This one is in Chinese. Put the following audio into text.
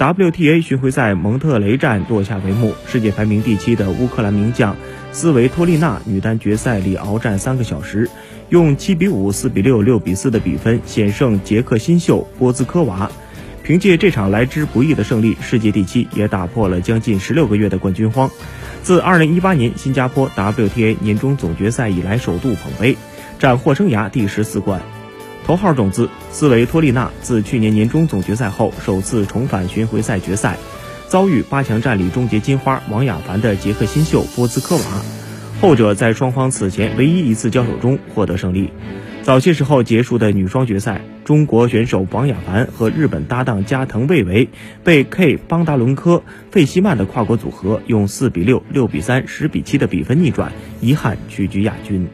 WTA 巡回赛蒙特雷站落下帷幕，世界排名第七的乌克兰名将斯维托利娜女单决赛里鏖战三个小时，用七比五、四比六、六比四的比分险胜捷克新秀波兹科娃。凭借这场来之不易的胜利，世界第七也打破了将近十六个月的冠军荒。自二零一八年新加坡 WTA 年终总决赛以来，首度捧杯，斩获生涯第十四冠。头号种子斯维托利娜自去年年中总决赛后首次重返巡回赛决赛，遭遇八强战里终结金花王雅凡的捷克新秀波兹科娃，后者在双方此前唯一一次交手中获得胜利。早些时候结束的女双决赛，中国选手王雅凡和日本搭档加藤未唯被 K 邦达伦科费希曼的跨国组合用四比六、六比三、十比七的比分逆转，遗憾屈居亚军。